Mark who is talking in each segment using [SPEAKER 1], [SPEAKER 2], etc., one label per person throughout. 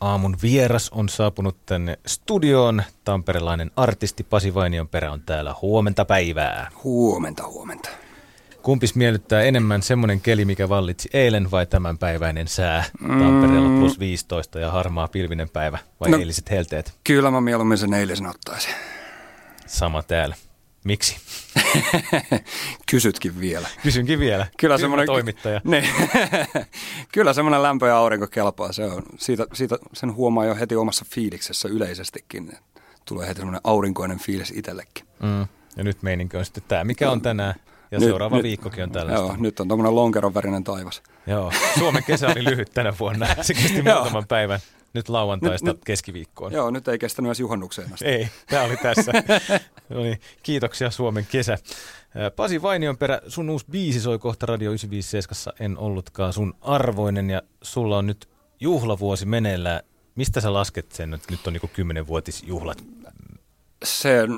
[SPEAKER 1] aamun vieras on saapunut tänne studioon. Tamperelainen artisti Pasi Vainionperä on täällä. Huomenta päivää.
[SPEAKER 2] Huomenta, huomenta.
[SPEAKER 1] Kumpis miellyttää enemmän semmoinen keli, mikä vallitsi eilen vai tämänpäiväinen sää? Tampereella mm. plus 15 ja harmaa pilvinen päivä vai no, eiliset helteet?
[SPEAKER 2] Kyllä mä mieluummin sen eilisen ottaisin.
[SPEAKER 1] Sama täällä. Miksi?
[SPEAKER 2] Kysytkin vielä.
[SPEAKER 1] Kysynkin vielä. Kyllä semmoinen toimittaja.
[SPEAKER 2] Ne, kyllä semmoinen lämpö ja aurinko kelpaa. Se on, siitä, siitä, sen huomaa jo heti omassa fiiliksessä yleisestikin. Tulee heti semmoinen aurinkoinen fiilis itsellekin.
[SPEAKER 1] Mm. Ja nyt meininki on sitten tämä, mikä on tänään. Ja nyt, seuraava nyt, viikkokin on tällaista.
[SPEAKER 2] Joo, nyt on tuommoinen lonkeron värinen taivas.
[SPEAKER 1] Joo, Suomen kesä oli lyhyt tänä vuonna. Se kesti muutaman päivän. Nyt lauantaista nyt, keskiviikkoon.
[SPEAKER 2] Joo, nyt ei kestänyt edes juhannukseen asti.
[SPEAKER 1] Ei, tämä oli tässä. no niin, kiitoksia Suomen kesä. Pasi perä, sun uusi biisi soi kohta Radio 957, en ollutkaan sun arvoinen ja sulla on nyt juhlavuosi meneillään. Mistä sä lasket sen, että nyt on niin kymmenenvuotisjuhlat?
[SPEAKER 2] Se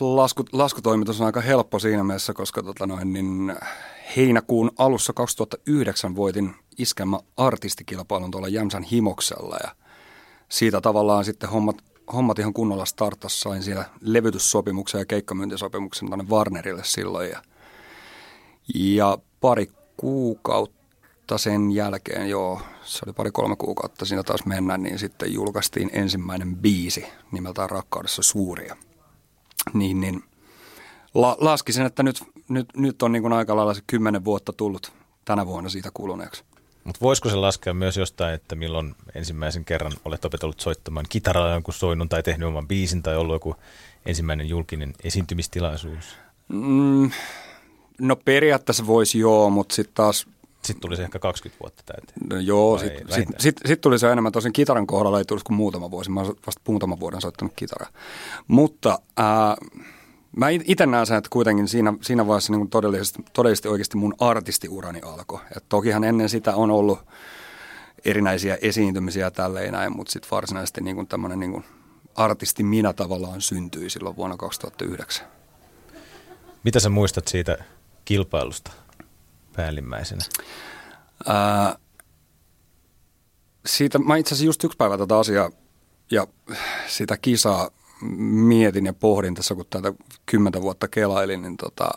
[SPEAKER 2] lasku, laskutoimitus on aika helppo siinä mielessä, koska tota noin, niin heinäkuun alussa 2009 voitin iskelmä artistikilpailun tuolla Jämsän himoksella ja siitä tavallaan sitten hommat, hommat ihan kunnolla startas. Sain siellä levytyssopimuksen ja keikkamyyntisopimuksen tänne Warnerille silloin ja, ja pari kuukautta sen jälkeen, joo, se oli pari-kolme kuukautta siinä taas mennä, niin sitten julkaistiin ensimmäinen biisi nimeltään Rakkaudessa suuria. Niin, niin la, laskisin, että nyt, nyt, nyt on niin kuin aika lailla se kymmenen vuotta tullut tänä vuonna siitä kuluneeksi.
[SPEAKER 1] Mutta voisiko se laskea myös jostain, että milloin ensimmäisen kerran olet opetellut soittamaan kitaralla jonkun soinnun tai tehnyt oman biisin tai ollut joku ensimmäinen julkinen esiintymistilaisuus?
[SPEAKER 2] Mm, no periaatteessa voisi joo, mutta sitten taas...
[SPEAKER 1] Sitten tulisi ehkä 20 vuotta täyteen.
[SPEAKER 2] No joo, sitten sit, sit, sit tuli se enemmän. Tosin kitaran kohdalla ei tulisi kuin muutama vuosi. Mä olen vasta muutaman vuoden soittanut kitaraa. Mutta... Äh, Mä itse näen sen, että kuitenkin siinä, siinä vaiheessa niin todellisesti, todellisesti oikeasti mun artistiurani alkoi. Et tokihan ennen sitä on ollut erinäisiä esiintymisiä tälleen näin, mutta sitten varsinaisesti niin tämmöinen niin artisti minä tavallaan syntyi silloin vuonna 2009.
[SPEAKER 1] Mitä sä muistat siitä kilpailusta päällimmäisenä? Ää,
[SPEAKER 2] siitä, mä itse asiassa just yksi päivä tätä asiaa ja sitä kisaa mietin ja pohdin tässä, kun tätä kymmentä vuotta kelailin, niin tota,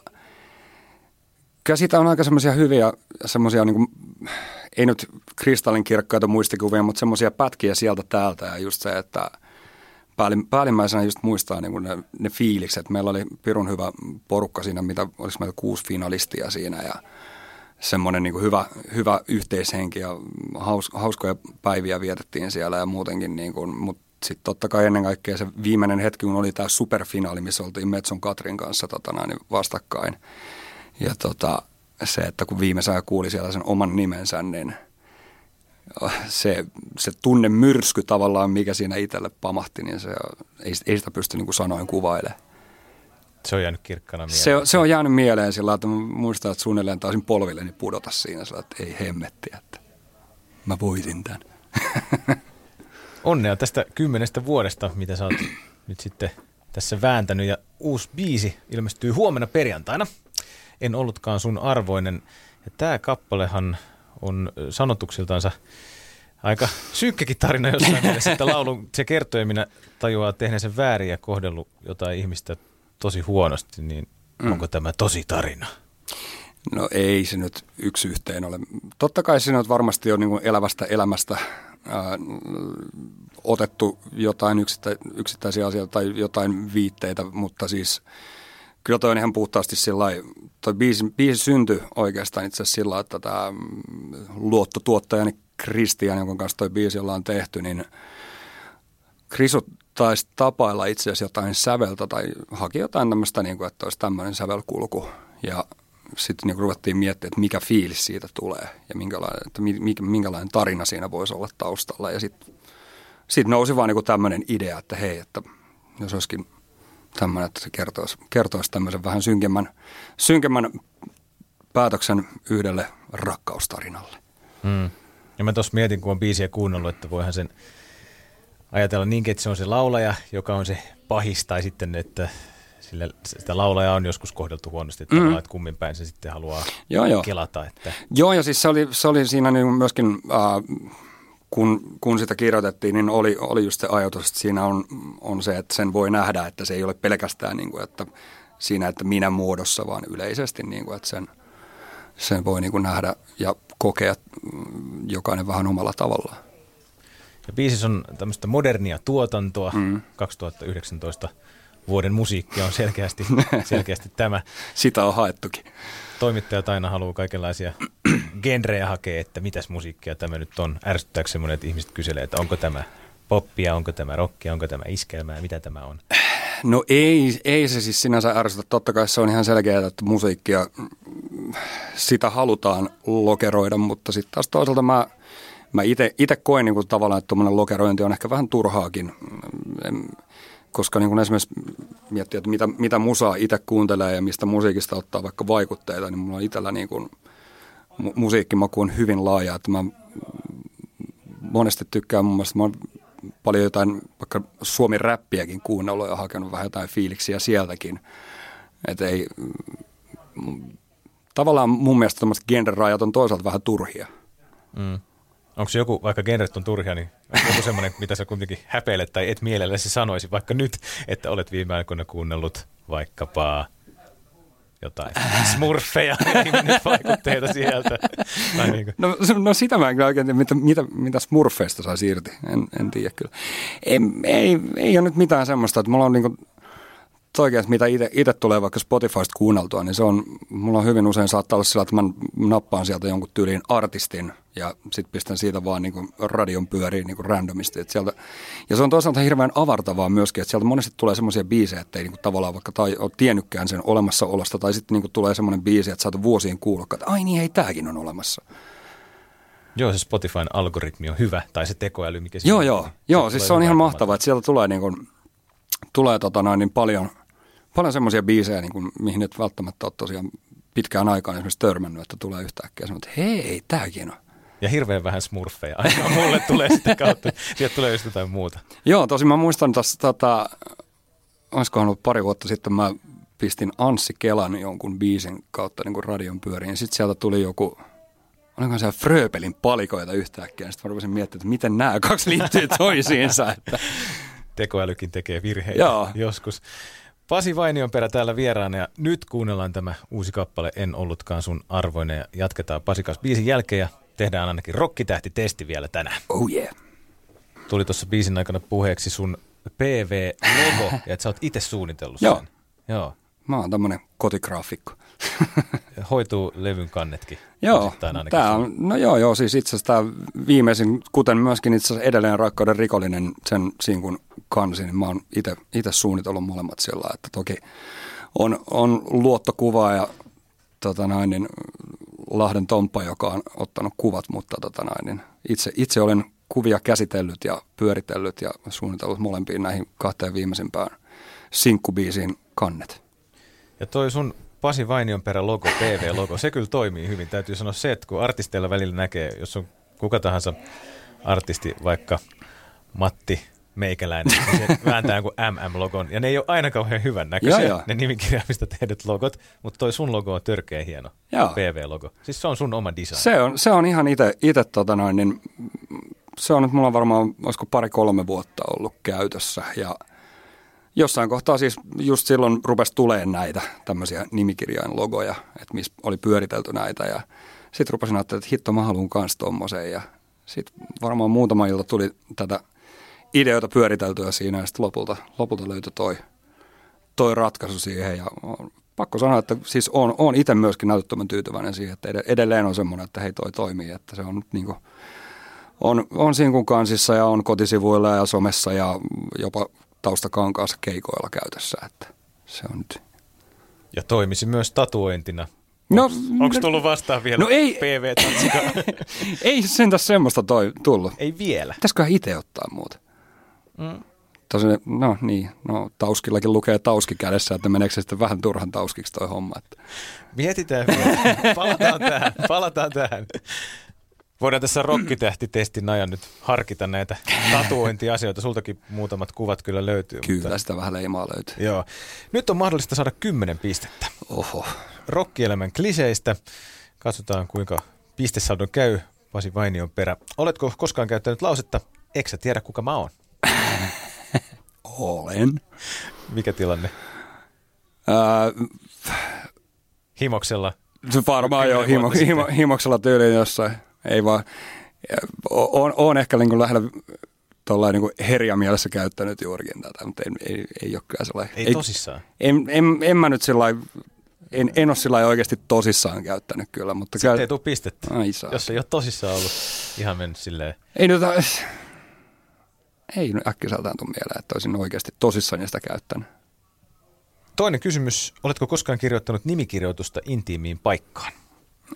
[SPEAKER 2] kyllä siitä on aika semmoisia hyviä, semmoisia niin ei nyt kristallinkirkkaita muistikuvia, mutta semmoisia pätkiä sieltä täältä ja just se, että päällimmäisenä just muistaa niin kuin ne, ne fiilikset. Meillä oli pirun hyvä porukka siinä, mitä olisi meillä kuusi finalistia siinä ja semmoinen niin kuin hyvä, hyvä yhteishenki ja haus, hauskoja päiviä vietettiin siellä ja muutenkin, niin kuin, mutta sitten totta kai ennen kaikkea se viimeinen hetki, kun oli tämä superfinaali, missä oltiin Metson Katrin kanssa tota, niin vastakkain. Ja tota, se, että kun viimeisää kuuli siellä sen oman nimensä, niin se, se tunne myrsky tavallaan, mikä siinä itselle pamahti, niin se, ei, ei sitä pysty niin kuin sanoin kuvailemaan.
[SPEAKER 1] Se on jäänyt kirkkana mieleen.
[SPEAKER 2] Se, se on jäänyt mieleen sillä että muistan, että suunnilleen taisin polvilleni pudota siinä sillä että ei hemmetti, että mä voitin tämän.
[SPEAKER 1] Onnea tästä kymmenestä vuodesta, mitä sä oot nyt sitten tässä vääntänyt. Ja uusi biisi ilmestyy huomenna perjantaina. En ollutkaan sun arvoinen. Ja tämä kappalehan on sanotuksiltaansa aika synkkäkin tarina jossain mielessä, että laulun se kertoo, minä tajuaa sen väärin ja kohdellut jotain ihmistä tosi huonosti, niin mm. onko tämä tosi tarina?
[SPEAKER 2] No ei se nyt yksi yhteen ole. Totta kai siinä on varmasti on niin elävästä elämästä otettu jotain yksittä, yksittäisiä asioita tai jotain viitteitä, mutta siis kyllä toi on ihan puhtaasti sillä toi biisi, biisi syntyi oikeastaan itse asiassa sillä että tämä luottotuottajani Kristian, jonka kanssa toi biisi ollaan tehty, niin Krisu taisi tapailla itse asiassa jotain säveltä tai haki jotain tämmöistä, niin kuin, että olisi tämmöinen sävelkulku. Ja sitten niin ruvettiin miettimään, että mikä fiilis siitä tulee ja minkälainen, että minkälainen tarina siinä voisi olla taustalla. Ja sitten sit nousi vaan niin tämmöinen idea, että hei, että jos olisikin tämmöinen, että se kertoisi, kertoisi tämmöisen vähän synkemmän, synkemmän päätöksen yhdelle rakkaustarinalle.
[SPEAKER 1] Hmm. Ja mä tuossa mietin, kun on biisiä kuunnellut, että voihan sen ajatella niinkin, että se on se laulaja, joka on se pahis, tai sitten, että sille, sitä laulajaa on joskus kohdeltu huonosti, että, mm. että kummin päin se sitten haluaa joo, joo. kelata. Että.
[SPEAKER 2] Joo, ja siis se oli, se oli siinä niin myöskin äh, kun, kun sitä kirjoitettiin, niin oli, oli just se ajatus, että siinä on, on se, että sen voi nähdä, että se ei ole pelkästään niin kuin, että siinä, että minä muodossa, vaan yleisesti, niin kuin, että sen, sen voi niin kuin nähdä ja kokea mm, jokainen vähän omalla tavallaan.
[SPEAKER 1] Ja biisis on tämmöistä modernia tuotantoa, mm. 2019 vuoden musiikki on selkeästi, selkeästi tämä.
[SPEAKER 2] Sitä on haettukin.
[SPEAKER 1] Toimittajat aina haluaa kaikenlaisia genrejä hakea, että mitäs musiikkia tämä nyt on. Ärsyttääkö semmoinen, että ihmiset kyselee, että onko tämä poppia, onko tämä rockia, onko tämä iskelmää, mitä tämä on?
[SPEAKER 2] No ei, ei se siis sinänsä ärsytä. Totta kai se on ihan selkeää, että musiikkia, sitä halutaan lokeroida, mutta sitten taas toisaalta mä, mä itse koen niin kuin tavallaan, että tuommoinen lokerointi on ehkä vähän turhaakin. Koska niin kuin esimerkiksi miettii, että mitä, mitä musaa itse kuuntelee ja mistä musiikista ottaa vaikka vaikutteita, niin mulla on itsellä niin kuin, mu- musiikkimaku on hyvin laaja. Että mä monesti tykkään mun mielestä, mä oon paljon jotain vaikka suomi räppiäkin kuunnellut ja hakenut vähän jotain fiiliksiä sieltäkin. Että ei, tavallaan mun mielestä tämmöiset genderajat on toisaalta vähän turhia.
[SPEAKER 1] Mm. Onko joku, vaikka genret on turhia, niin joku semmoinen, mitä sä kuitenkin häpeilet tai et mielelläsi sanoisi vaikka nyt, että olet viime aikoina kuunnellut vaikkapa jotain smurfeja ja vaikutteita sieltä.
[SPEAKER 2] niin no, no, sitä mä en kyllä oikein tiedä, mitä, mitä, mitä smurfeista saa irti. En, en tiedä kyllä. Ei, ei, ei ole nyt mitään semmoista, että mulla on niin kuin, oikein, mitä itse tulee vaikka Spotifysta kuunneltua, niin se on, mulla on hyvin usein saattaa olla sillä, että mä nappaan sieltä jonkun tyyliin artistin ja sitten pistän siitä vaan niin kuin radion pyöriin niin kuin randomisti. Että sieltä, ja se on toisaalta hirveän avartavaa myöskin, että sieltä monesti tulee semmoisia biisejä, että ei niin kuin tavallaan vaikka tai ole tiennytkään sen olemassaolosta, tai sitten niin kuin tulee semmoinen biisi, että sä oot vuosien kuullut, että ai niin, ei tämäkin on olemassa.
[SPEAKER 1] Joo, se Spotifyn algoritmi on hyvä, tai se tekoäly, mikä
[SPEAKER 2] Joo, on, joo, joo siis se on ihan mahtavaa, että sieltä tulee, niin kuin, tulee tota noin, niin paljon – paljon semmoisia biisejä, niin kuin, mihin et välttämättä ole tosiaan pitkään aikaan esimerkiksi törmännyt, että tulee yhtäkkiä semmoinen, että hei, tämäkin on.
[SPEAKER 1] Ja hirveän vähän smurfeja. Aina mulle tulee sitä kautta. Sieltä tulee just jotain muuta.
[SPEAKER 2] Joo, tosi mä muistan tässä, tota, olisikohan ollut pari vuotta sitten, mä pistin Anssi Kelan jonkun biisin kautta niin kuin radion pyöriin. Sitten sieltä tuli joku, oliko se Fröpelin palikoita yhtäkkiä. Sitten mä rupesin miettimään, että miten nämä kaksi liittyy toisiinsa. Että...
[SPEAKER 1] Tekoälykin tekee virheitä Joo. joskus. Pasi Vainion perä täällä vieraana ja nyt kuunnellaan tämä uusi kappale En ollutkaan sun arvoinen ja jatketaan Pasikas biisin jälkeen ja tehdään ainakin rokkitähti-testi vielä tänään.
[SPEAKER 2] Oh yeah.
[SPEAKER 1] Tuli tuossa biisin aikana puheeksi sun PV-logo ja että sä oot itse suunnitellut
[SPEAKER 2] Joo.
[SPEAKER 1] sen. Joo.
[SPEAKER 2] Mä oon tämmönen kotigraafikko.
[SPEAKER 1] Hoituu levyn kannetkin.
[SPEAKER 2] Joo, tää on, no joo, joo, siis itse asiassa tämä viimeisin, kuten myöskin itse asiassa edelleen Rakkauden rikollinen, sen sinkun kansi, niin mä oon itse suunnitellut molemmat sillä, että toki on, on luottokuva ja tota näin, niin Lahden Tomppa, joka on ottanut kuvat, mutta tota näin, niin itse, itse olen kuvia käsitellyt ja pyöritellyt ja suunnitellut molempiin näihin kahteen viimeisimpään sinkkubiisiin kannet.
[SPEAKER 1] Ja toi sun Pasi perä logo, PV-logo, se kyllä toimii hyvin. Täytyy sanoa se, että kun artisteilla välillä näkee, jos on kuka tahansa artisti, vaikka Matti Meikäläinen, niin se vääntää joku MM-logon. Ja ne ei ole aina kauhean hyvän näköisiä, joo, joo. ne nimikirjaimista tehdyt logot, mutta toi sun logo on törkeä hieno, joo. PV-logo. Siis se on sun oma design.
[SPEAKER 2] Se on, se on ihan itse, tota noin, niin se on nyt mulla varmaan, olisiko pari-kolme vuotta ollut käytössä. Ja Jossain kohtaa siis just silloin rupesi tulemaan näitä tämmöisiä nimikirjain logoja, että missä oli pyöritelty näitä. Ja sitten rupesin ajattelemaan, että hitto mä haluan kanssa tommoseen. Ja sitten varmaan muutama ilta tuli tätä ideoita pyöriteltyä siinä ja sitten lopulta, lopulta löytyi toi, toi ratkaisu siihen. Ja pakko sanoa, että siis on, on itse myöskin näyttömän tyytyväinen siihen, että edelleen on semmoinen, että hei toi toimii, että se on nyt niin kuin, on, on sinkun kansissa ja on kotisivuilla ja somessa ja jopa taustakankaassa keikoilla käytössä, että se on nyt.
[SPEAKER 1] Ja toimisi myös tatuointina. No, Onko tullut vastaan vielä no ei, pv
[SPEAKER 2] Ei sentäs semmoista toi, tullut.
[SPEAKER 1] Ei vielä.
[SPEAKER 2] Pitäisiköhän itse ottaa muuta? Mm. Tosi, no niin, no Tauskillakin lukee Tauski kädessä, että meneekö se sitten vähän turhan Tauskiksi toi homma. Että.
[SPEAKER 1] Mietitään vielä. Palataan tähän, palataan tähän. Voidaan tässä rokkitähtitestin ajan nyt harkita näitä tatuointiasioita. Sultakin muutamat kuvat kyllä löytyy.
[SPEAKER 2] Kyllä, mutta... sitä vähän leimaa löytyy.
[SPEAKER 1] Joo. Nyt on mahdollista saada kymmenen pistettä.
[SPEAKER 2] Oho.
[SPEAKER 1] Rokkielämän kliseistä. Katsotaan, kuinka pistesaudon käy. Pasi Vainion perä. Oletko koskaan käyttänyt lausetta, eikö tiedä kuka mä oon?
[SPEAKER 2] Olen.
[SPEAKER 1] Mikä tilanne?
[SPEAKER 2] Ää,
[SPEAKER 1] Himoksella?
[SPEAKER 2] se varmaan jo himo, himo, himoksella tyyliin jossain. Ei vaan. On, on ehkä niin kuin lähellä tuollainen niin herja mielessä käyttänyt juurikin tätä, mutta ei, ei, ei ole kyllä sellainen.
[SPEAKER 1] Ei, ei tosissaan.
[SPEAKER 2] En, en, en mä nyt sillä en, en ole sillä oikeasti tosissaan käyttänyt kyllä, mutta
[SPEAKER 1] Sitten
[SPEAKER 2] käy,
[SPEAKER 1] ei tule pistettä.
[SPEAKER 2] Ai saa.
[SPEAKER 1] Jos ei ole tosissaan ollut ihan mennyt silleen.
[SPEAKER 2] Ei nyt, ei nyt äkkiseltään tule mieleen, että olisin oikeasti tosissaan sitä käyttänyt.
[SPEAKER 1] Toinen kysymys. Oletko koskaan kirjoittanut nimikirjoitusta intiimiin paikkaan?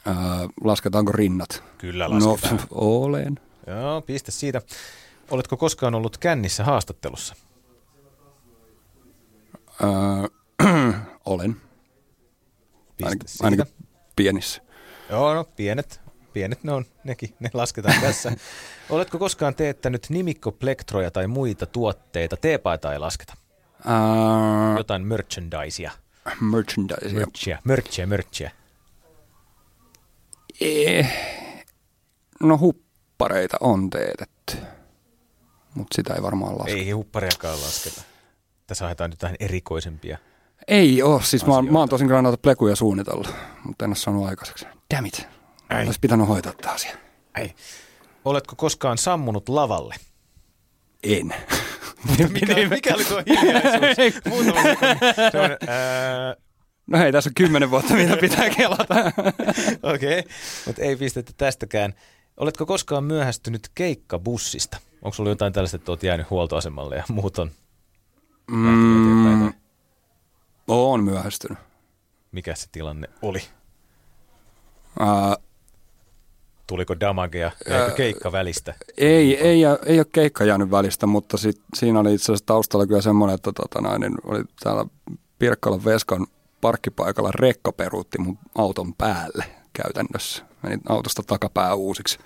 [SPEAKER 2] Ää, lasketaanko rinnat?
[SPEAKER 1] Kyllä lasketaan.
[SPEAKER 2] No, olen.
[SPEAKER 1] Joo, piste siitä. Oletko koskaan ollut kännissä haastattelussa?
[SPEAKER 2] Ää, olen.
[SPEAKER 1] Piste
[SPEAKER 2] Ainakin,
[SPEAKER 1] siitä.
[SPEAKER 2] ainakin pienissä.
[SPEAKER 1] Joo, no pienet, pienet ne on, nekin, ne lasketaan tässä. Oletko koskaan teettänyt nimikkoplekstroja tai muita tuotteita? Teepaitaa ei lasketa.
[SPEAKER 2] Ää,
[SPEAKER 1] Jotain merchandisea.
[SPEAKER 2] merchandise.
[SPEAKER 1] Merchia, merchia, merchia.
[SPEAKER 2] Eh, no huppareita on teetetty, mutta sitä ei varmaan lasketa.
[SPEAKER 1] Ei huppariakaan lasketa. Tässä haetaan nyt vähän erikoisempia.
[SPEAKER 2] Ei ole, siis mä oon, mä oon tosin kyllä noita plekuja suunnitellut, mutta en ole saanut aikaiseksi. Damn it.
[SPEAKER 1] Ei.
[SPEAKER 2] Olisi pitänyt hoitaa tämä asia.
[SPEAKER 1] Ei. Oletko koskaan sammunut lavalle?
[SPEAKER 2] En.
[SPEAKER 1] Mikä, mikä oli tuo hiljaisuus? Muutama. Se on, ää,
[SPEAKER 2] No hei, tässä on kymmenen vuotta, mitä pitää kelata.
[SPEAKER 1] Okei, okay. mutta ei pistettä tästäkään. Oletko koskaan myöhästynyt keikkabussista? Onko sulla jotain tällaista, että olet jäänyt huoltoasemalle ja muut on
[SPEAKER 2] mm, oon myöhästynyt.
[SPEAKER 1] Mikä se tilanne oli?
[SPEAKER 2] Uh,
[SPEAKER 1] Tuliko damagea? Jäikö keikka välistä?
[SPEAKER 2] ei, ei, ei ole keikka jäänyt välistä, mutta sit, siinä oli itse asiassa taustalla kyllä semmoinen, että tota, noin, niin oli täällä Pirkkalan Veskan parkkipaikalla rekka peruutti mun auton päälle käytännössä. Meni autosta takapää uusiksi.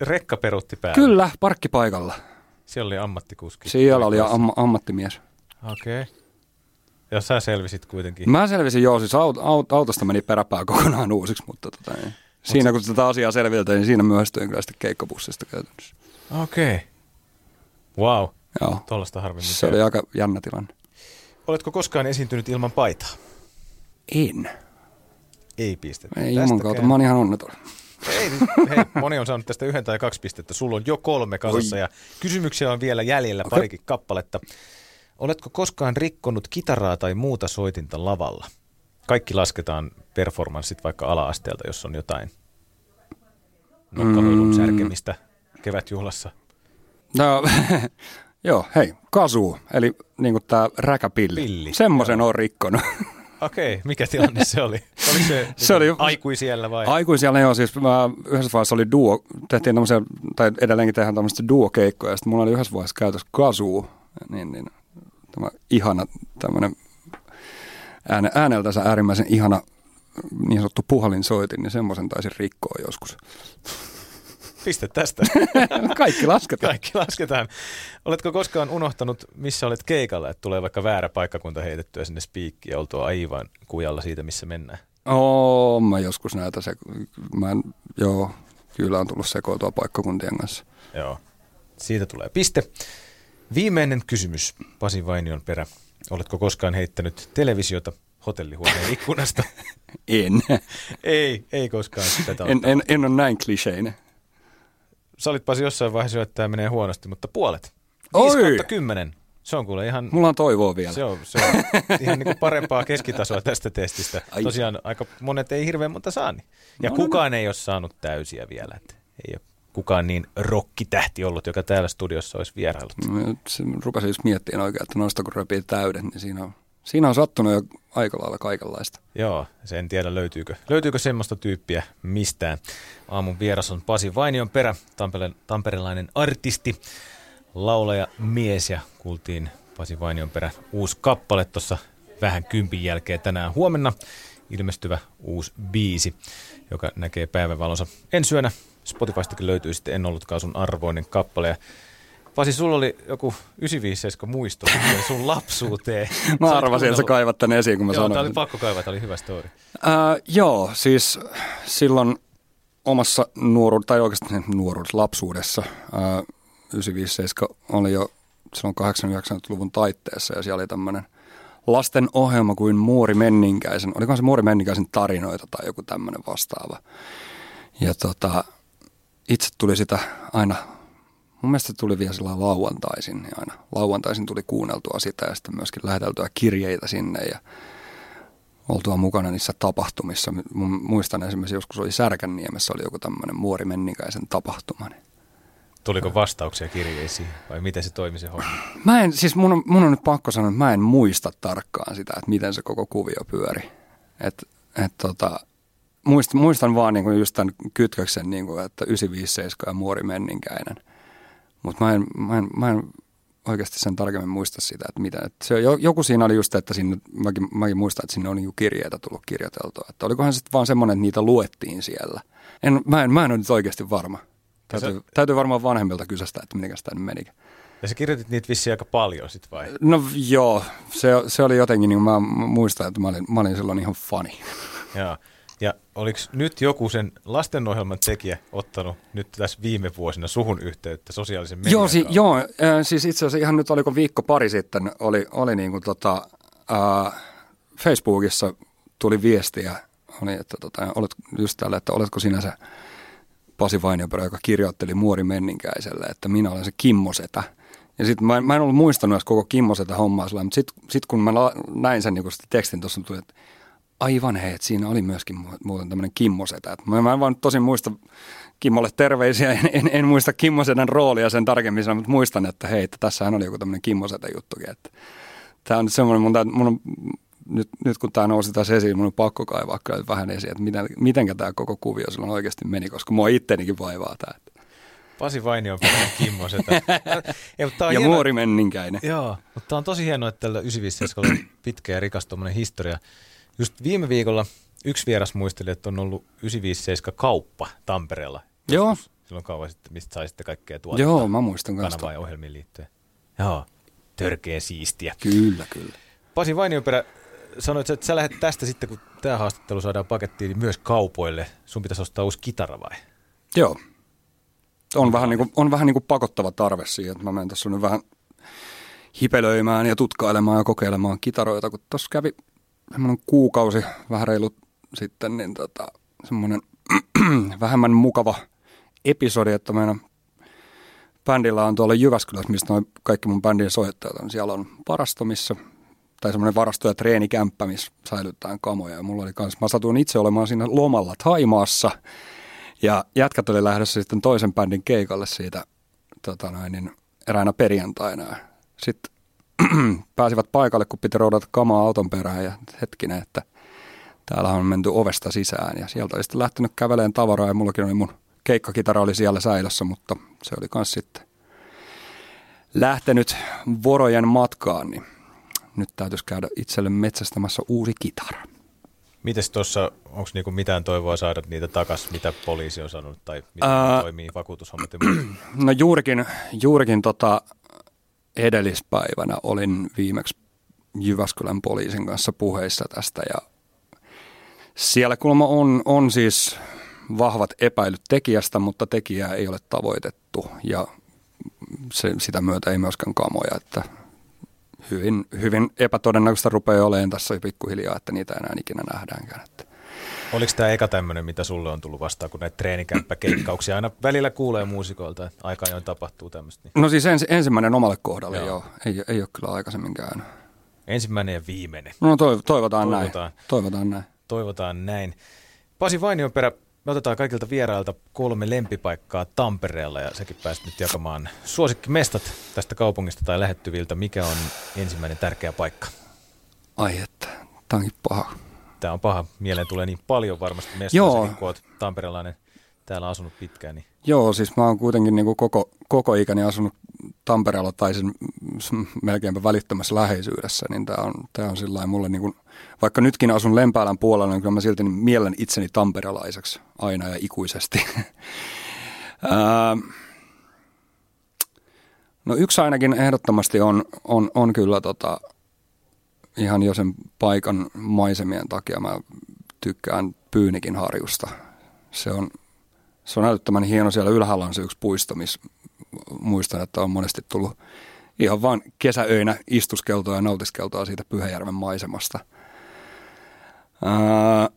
[SPEAKER 1] Rekka perutti päälle.
[SPEAKER 2] Kyllä, parkkipaikalla.
[SPEAKER 1] Siellä oli ammattikuski.
[SPEAKER 2] Siellä oli am- ammattimies.
[SPEAKER 1] Okei. Okay. Ja sä selvisit kuitenkin.
[SPEAKER 2] Mä selvisin joo, siis aut- aut- autosta meni peräpää kokonaan uusiksi, mutta tota, niin. siinä kun tätä asiaa selviteltiin, niin siinä myöhästyin kyllä sitten keikkabussista käytännössä.
[SPEAKER 1] Okei. Okay. Wow.
[SPEAKER 2] Joo,
[SPEAKER 1] Tuollaista harvemmin.
[SPEAKER 2] se oli aika jännä tilanne.
[SPEAKER 1] Oletko koskaan esiintynyt ilman paitaa?
[SPEAKER 2] En.
[SPEAKER 1] Ei pistettä.
[SPEAKER 2] Ei juman kautta, mä oon ihan onneton.
[SPEAKER 1] Ei, hei, moni on saanut tästä yhden tai kaksi pistettä. Sulla on jo kolme kasassa ja kysymyksiä on vielä jäljellä
[SPEAKER 2] Okei.
[SPEAKER 1] parikin kappaletta. Oletko koskaan rikkonut kitaraa tai muuta soitinta lavalla? Kaikki lasketaan performanssit vaikka ala-asteelta, jos on jotain nokkahuilun
[SPEAKER 2] Mm.
[SPEAKER 1] särkemistä kevätjuhlassa.
[SPEAKER 2] No, joo, hei, kasu, eli niin kuin tämä räkäpilli.
[SPEAKER 1] Pilli,
[SPEAKER 2] Semmoisen on rikkonut.
[SPEAKER 1] Okei, mikä tilanne se oli? Oliko se,
[SPEAKER 2] Se oli-
[SPEAKER 1] aikuisiellä vai?
[SPEAKER 2] Aikuisella joo, siis mä yhdessä vaiheessa oli duo, tehtiin tämmöisiä, tai edelleenkin tehdään tämmöistä duo-keikkoja, ja sitten mulla oli yhdessä vaiheessa käytössä kasu, niin, niin tämä ihana tämmöinen ääne, ääneltänsä äärimmäisen ihana niin sanottu puhalinsoitin, niin semmoisen taisin rikkoa joskus.
[SPEAKER 1] Piste tästä.
[SPEAKER 2] Kaikki lasketaan.
[SPEAKER 1] Kaikki lasketaan. Oletko koskaan unohtanut, missä olet keikalla, että tulee vaikka väärä paikkakunta heitettyä sinne spiikkiin ja oltua aivan kujalla siitä, missä mennään?
[SPEAKER 2] Oo, mä joskus näitä se, mä en, joo, kyllä on tullut sekoitua paikkakuntien kanssa.
[SPEAKER 1] Joo. Siitä tulee piste. Viimeinen kysymys, Pasi Vainion perä. Oletko koskaan heittänyt televisiota hotellihuoneen ikkunasta?
[SPEAKER 2] En.
[SPEAKER 1] ei, ei koskaan tätä
[SPEAKER 2] En, en, en ole näin kliseinen.
[SPEAKER 1] Sä olit Pasi jossain vaiheessa jo, että tämä menee huonosti, mutta puolet.
[SPEAKER 2] Oi!
[SPEAKER 1] 5 kautta 10. Se on kuule ihan,
[SPEAKER 2] Mulla on toivoa vielä.
[SPEAKER 1] se on, se on ihan niin kuin parempaa keskitasoa tästä testistä.
[SPEAKER 2] Ai.
[SPEAKER 1] Tosiaan aika monet ei hirveän monta saa. Niin. Ja
[SPEAKER 2] No, no,
[SPEAKER 1] kukaan ei ole saanut täysiä vielä. Että ei ole kukaan niin rokkitähti ollut, joka täällä studiossa olisi vieraillut.
[SPEAKER 2] Mä se rupesin just miettimään oikein, että noista kun repii täydet, niin siinä on, siinä on sattunut jo aika lailla kaikenlaista.
[SPEAKER 1] Joo, se en tiedä löytyykö, löytyykö semmoista tyyppiä mistään. Aamun vieras on Pasi Vainion perä, Tampere, tamperelainen artisti, laulaja, mies ja kuultiin Pasi Vainion perä uusi kappale tuossa vähän kympin jälkeen tänään huomenna ilmestyvä uusi biisi, joka näkee päivänvalonsa ensi yönä. Spotifystakin löytyy sitten En ollutkaan sun arvoinen kappale. Ja Pasi, sulla oli joku 957 muisto sun lapsuuteen.
[SPEAKER 2] Mä arvasin, että sä kaivat tänne esiin, kun mä
[SPEAKER 1] Joo,
[SPEAKER 2] sanoin.
[SPEAKER 1] tää oli pakko kaivaa, tää oli hyvä story.
[SPEAKER 2] Ää, joo, siis silloin omassa nuoruudessa, tai oikeastaan nuoruudessa, lapsuudessa. Ää, 957 oli jo silloin 80-90-luvun taitteessa ja siellä oli tämmöinen lasten ohjelma kuin Muori Menninkäisen, olikohan se Muori Menninkäisen tarinoita tai joku tämmöinen vastaava. Ja tota, itse tuli sitä aina, mun mielestä tuli vielä sillä lauantaisin, niin aina lauantaisin tuli kuunneltua sitä ja sitten myöskin läheteltyä kirjeitä sinne ja oltua mukana niissä tapahtumissa. Muistan esimerkiksi joskus oli Särkänniemessä oli joku tämmöinen Muori Menninkäisen tapahtuma. Niin
[SPEAKER 1] Tuliko vastauksia kirjeisiin vai miten se toimi se homma?
[SPEAKER 2] Mä en, siis mun on, mun on nyt pakko sanoa, että mä en muista tarkkaan sitä, että miten se koko kuvio pyöri. Et, et tota, muist, muistan vaan niinku just tämän kytköksen, niinku, että 957 ja Muori Menninkäinen. Mutta mä en, mä, en, mä en oikeasti sen tarkemmin muista sitä, että mitä. Että se, joku siinä oli just, että sinne, mäkin, mäkin muistan, että sinne on niinku kirjeitä tullut kirjoiteltua. Että olikohan sitten vaan semmoinen, että niitä luettiin siellä. En, mä, en, mä en ole nyt oikeasti varma. Täytyy, se... täytyy varmaan vanhemmilta kysästä, että miten sitä nyt menikö.
[SPEAKER 1] Ja sä kirjoitit niitä vissiin aika paljon sit vai?
[SPEAKER 2] No joo, se, se oli jotenkin, niin mä muistan, että mä olin, mä olin silloin ihan fani.
[SPEAKER 1] Joo. Ja oliko nyt joku sen lastenohjelman tekijä ottanut nyt tässä viime vuosina suhun yhteyttä sosiaalisen median
[SPEAKER 2] Joo, si, joo äh, siis itse asiassa ihan nyt oliko viikko pari sitten, oli, oli niin kuin tota, äh, Facebookissa tuli viestiä, oli, että tota, olet just täällä, että oletko sinä se Pasi Vainioperä, joka kirjoitteli Muori Menninkäiselle, että minä olen se Kimmosetä. Ja sitten mä, mä en ollut muistanut edes koko Kimmosetä hommaa sillä, mutta sitten sit kun mä näin sen niin tekstin tuossa, tuli, että aivan hei, että siinä oli myöskin muuten tämmöinen Kimmosetä. Mä, mä en vaan tosi muista Kimmolle terveisiä, en, en, en muista Kimmosetan roolia sen tarkemmin, mutta muistan, että hei, että tässähän oli joku tämmöinen Kimmosetä juttukin. Että tämä on nyt semmoinen, mun, mun on nyt, nyt kun tämä nousi taas esiin, minun on pakko kaivaa kyllä vähän esiin, että miten, mitenkä tämä koko kuvio silloin oikeasti meni, koska mua ittenikin vaivaa tämä.
[SPEAKER 1] Pasi Vainio on Kimmo setä.
[SPEAKER 2] ja, ja hieno, Muori Menninkäinen.
[SPEAKER 1] Joo, mutta tämä on tosi hienoa, että tällä 95 on pitkä ja rikas historia. Just viime viikolla yksi vieras muisteli, että on ollut 957 kauppa Tampereella.
[SPEAKER 2] Joo.
[SPEAKER 1] Silloin kauan sitten, mistä sai sitten kaikkea tuotetta.
[SPEAKER 2] Joo, mä muistan kanssa.
[SPEAKER 1] Kanavaan ja ohjelmiin liittyen. Joo, törkeä siistiä.
[SPEAKER 2] Kyllä, kyllä.
[SPEAKER 1] Pasi Vainioperä, sanoit, että sä lähdet tästä sitten, kun tämä haastattelu saadaan pakettiin, niin myös kaupoille. Sun pitäisi ostaa uusi kitara vai?
[SPEAKER 2] Joo. On vähän, niin kuin, on vähän niin kuin pakottava tarve siihen, että mä menen tässä nyt vähän hipelöimään ja tutkailemaan ja kokeilemaan kitaroita, kun tuossa kävi semmoinen kuukausi, vähän reilu sitten, niin tota, semmoinen vähemmän mukava episodi, että meidän bändillä on tuolla Jyväskylässä, mistä noin kaikki mun bändin soittajat on. Siellä on varasto, missä tai semmoinen varasto- ja treenikämppä, missä säilyttää kamoja. Ja mulla oli kans, mä satuin itse olemaan siinä lomalla Taimaassa, ja jätkät oli lähdössä sitten toisen bändin keikalle siitä tota noin, niin eräänä perjantaina. Sitten pääsivät paikalle, kun piti roudata kamaa auton perään ja hetkinen, että täällä on menty ovesta sisään. Ja sieltä oli sitten lähtenyt käveleen tavaraa ja mullakin oli mun keikkakitara oli siellä säilössä, mutta se oli kans sitten lähtenyt vorojen matkaan, niin nyt täytyisi käydä itselle metsästämässä uusi kitara.
[SPEAKER 1] Mites tuossa, onko niinku mitään toivoa saada niitä takas, mitä poliisi on sanonut, tai miten Ää, toimii vakuutushommat?
[SPEAKER 2] no juurikin, juurikin tota edellispäivänä olin viimeksi Jyväskylän poliisin kanssa puheissa tästä, ja siellä kuulemma on, on siis vahvat epäilyt tekijästä, mutta tekijää ei ole tavoitettu, ja se, sitä myötä ei myöskään kamoja, että hyvin, hyvin epätodennäköistä rupeaa olemaan tässä pikkuhiljaa, että niitä enää ikinä nähdäänkään. Että.
[SPEAKER 1] Oliko tämä eka tämmöinen, mitä sulle on tullut vastaan, kun näitä treenikämppäkeikkauksia aina välillä kuulee muusikoilta, että aika ajoin tapahtuu tämmöistä? Niin?
[SPEAKER 2] No siis ens, ensimmäinen omalle kohdalle joo. joo. Ei, ei ole kyllä aikaisemmin käynyt.
[SPEAKER 1] Ensimmäinen ja viimeinen.
[SPEAKER 2] No toivotaan, toivotaan näin. Toivotaan näin.
[SPEAKER 1] Toivotaan näin. Pasi Vainionperä, me otetaan kaikilta vierailta kolme lempipaikkaa Tampereella ja säkin pääsit nyt jakamaan suosikkimestat tästä kaupungista tai lähettyviltä. Mikä on ensimmäinen tärkeä paikka?
[SPEAKER 2] Ai että, tämä onkin paha.
[SPEAKER 1] Tämä on paha. Mieleen tulee niin paljon varmasti mestoja, kun olet tamperelainen täällä asunut pitkään. Niin.
[SPEAKER 2] Joo, siis mä oon kuitenkin niin kuin koko, koko ikäni asunut Tampereella tai sen melkeinpä välittömässä läheisyydessä, niin tämä on, tää on sillä mulle niin kuin, vaikka nytkin asun Lempäälän puolella, niin kyllä mä silti mielen itseni tamperelaiseksi aina ja ikuisesti. no yksi ainakin ehdottomasti on, on, on kyllä tota, ihan jo sen paikan maisemien takia mä tykkään Pyynikin harjusta. Se on, se on älyttömän hieno. Siellä ylhäällä on se yksi puisto, missä muistan, että on monesti tullut ihan vain kesäöinä istuskeltoa ja nautiskeltoa siitä Pyhäjärven maisemasta. Ää,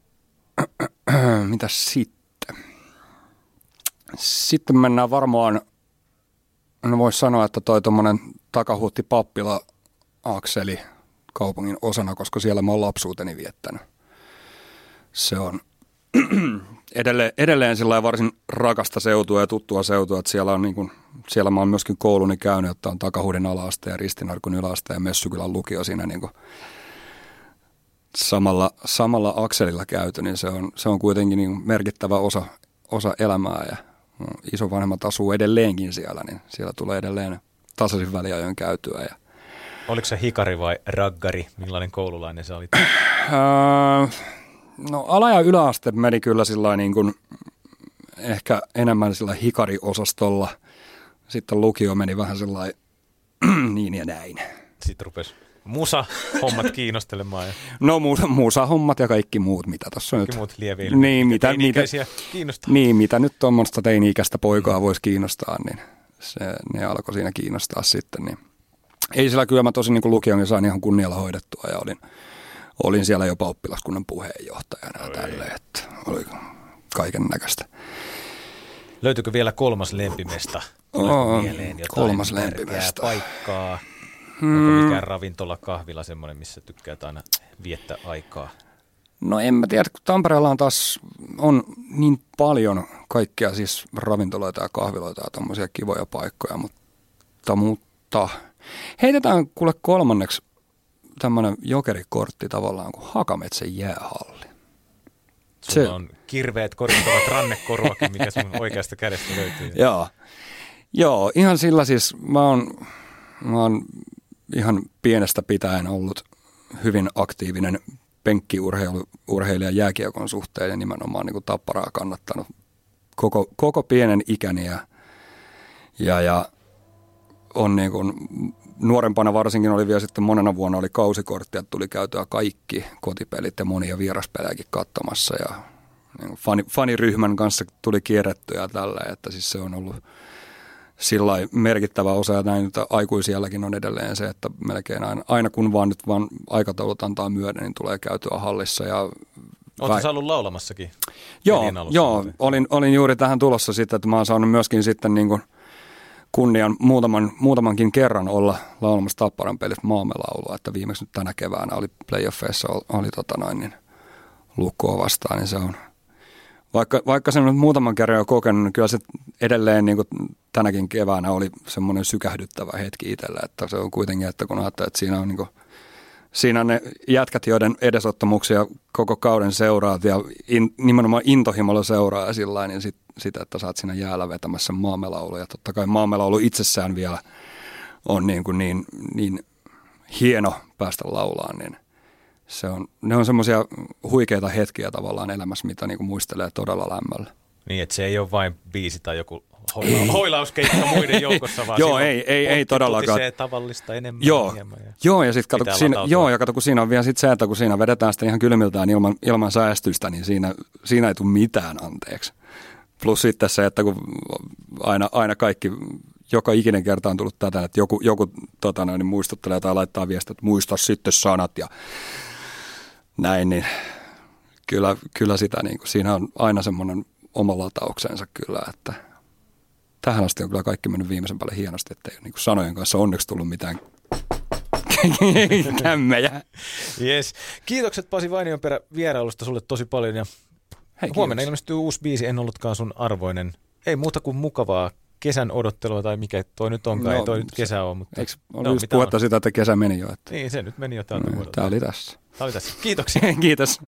[SPEAKER 2] mitä sitten? Sitten mennään varmaan, no voisi sanoa, että toi tuommoinen takahuutti pappila akseli kaupungin osana, koska siellä mä oon lapsuuteni viettänyt. Se on edelleen, edelleen sillä varsin rakasta seutua ja tuttua seutua, että siellä, on niin kuin, siellä mä oon myöskin kouluni käynyt, että on Takahuuden alaaste ja Ristinarkun yläaste ja Messykylän lukio siinä niin kuin samalla, samalla akselilla käyty, niin se on, se on kuitenkin niin merkittävä osa, osa elämää ja isovanhemmat asuu edelleenkin siellä, niin siellä tulee edelleen tasaisin väliajoin käytyä. Ja
[SPEAKER 1] Oliko se hikari vai raggari? Millainen koululainen se oli?
[SPEAKER 2] No ala- ja yläaste meni kyllä sillä niin kuin, ehkä enemmän sillä hikariosastolla. Sitten lukio meni vähän sellainen niin ja näin.
[SPEAKER 1] Sitten rupesi musa hommat kiinnostelemaan. Ja
[SPEAKER 2] no musa, musa hommat ja kaikki muut, mitä tässä on
[SPEAKER 1] nyt.
[SPEAKER 2] muut
[SPEAKER 1] lieviä
[SPEAKER 2] niin, mitä,
[SPEAKER 1] mitä,
[SPEAKER 2] kiinnostaa. Niin, mitä nyt tuommoista teini-ikäistä poikaa voisi kiinnostaa, niin se, ne alkoi siinä kiinnostaa sitten. Niin. Ei sillä kyllä mä tosi niin kuin lukion sain ihan kunnialla hoidettua ja olin – olin siellä jopa oppilaskunnan puheenjohtajana ja tälleen, että oli kaiken näköistä.
[SPEAKER 1] Löytyykö vielä kolmas lempimesta?
[SPEAKER 2] Oh, mieleen kolmas lempimesta.
[SPEAKER 1] paikkaa? Hmm. Onko mikään ravintola, kahvila semmoinen, missä tykkää aina viettää aikaa?
[SPEAKER 2] No en mä tiedä, kun Tampereella on taas on niin paljon kaikkea siis ravintoloita ja kahviloita ja tommosia kivoja paikkoja, mutta, mutta heitetään kuule kolmanneksi tämmöinen jokerikortti tavallaan kuin Hakametsän jäähalli.
[SPEAKER 1] Sulla se, on kirveet koristavat rannekoruakin, mikä sun oikeasta kädestä löytyy.
[SPEAKER 2] Joo. Joo, ihan sillä siis mä oon, mä oon ihan pienestä pitäen ollut hyvin aktiivinen penkkiurheilija jääkiekon suhteen ja nimenomaan niin kuin tapparaa kannattanut koko, koko pienen ikäni ja, ja, ja on niin kuin nuorempana varsinkin oli vielä sitten monena vuonna oli kausikortti, että tuli käytyä kaikki kotipelit ja monia vieraspelejäkin katsomassa ja niin fani, faniryhmän kanssa tuli kierrettyä tällä, että siis se on ollut sillä merkittävä osa ja näin, että aikuisielläkin on edelleen se, että melkein aina, aina kun vaan nyt vaan aikataulut antaa myöden, niin tulee käytyä hallissa ja
[SPEAKER 1] Oletko sä ollut laulamassakin?
[SPEAKER 2] Joo, joo olin, olin juuri tähän tulossa sitten, että mä oon saanut myöskin sitten niin kuin – kunnian muutaman, muutamankin kerran olla laulamassa Tapparan pelistä maamelaulua, että viimeksi nyt tänä keväänä oli playoffeissa oli, oli tota noin, niin lukkoa vastaan, niin se on, vaikka, vaikka sen nyt muutaman kerran jo kokenut, niin kyllä se edelleen niin kuin tänäkin keväänä oli semmoinen sykähdyttävä hetki itselle, että se on kuitenkin, että kun ajattelee, että siinä on niin kuin, siinä on ne jätkät, joiden edesottamuksia koko kauden seuraat ja in, nimenomaan intohimolla seuraa ja sillä niin sit, sitä, että saat siinä jäällä vetämässä maamelaulu. Ja totta kai maamelaulu itsessään vielä on niin, kuin niin, niin hieno päästä laulaan, niin se on, ne on semmoisia huikeita hetkiä tavallaan elämässä, mitä niin kuin muistelee todella lämmöllä.
[SPEAKER 1] Niin, että se ei ole vain biisi tai joku hoila- hoilauskeikka muiden joukossa, vaan
[SPEAKER 2] joo, ei, ei, ei todellakaan.
[SPEAKER 1] tavallista enemmän.
[SPEAKER 2] Joo, ja joo ja sitten kato, siinä, joo, ja kato, kun siinä on vielä sit se, että kun siinä vedetään sitä ihan kylmiltään ilman, ilman säästystä, niin siinä, siinä ei tule mitään anteeksi. Plus sitten se, että kun aina, aina kaikki, joka ikinen kerta on tullut tätä, että joku, joku tota noin, niin muistuttelee tai laittaa viestiä, että muista sitten sanat ja näin, niin kyllä, kyllä sitä, niin kuin, siinä on aina semmoinen oma latauksensa kyllä, että tähän asti on kyllä kaikki mennyt viimeisen päälle hienosti, että ei niin kuin sanojen kanssa onneksi tullut mitään kämmejä.
[SPEAKER 1] Yes. Kiitokset Pasi Vainionperä vierailusta sulle tosi paljon ja Hei, huomenna kiitos. ilmestyy uusi biisi, en ollutkaan sun arvoinen. Ei muuta kuin mukavaa kesän odottelua tai mikä toi nyt onkaan, no, ei toi nyt kesä ole. Mutta...
[SPEAKER 2] Eikö no, just puhetta on? sitä, että kesä meni jo? Että...
[SPEAKER 1] Niin, se nyt meni jo.
[SPEAKER 2] Tämä, no, tämä oli tässä.
[SPEAKER 1] Tämä oli tässä. Kiitoksia.
[SPEAKER 2] Kiitos.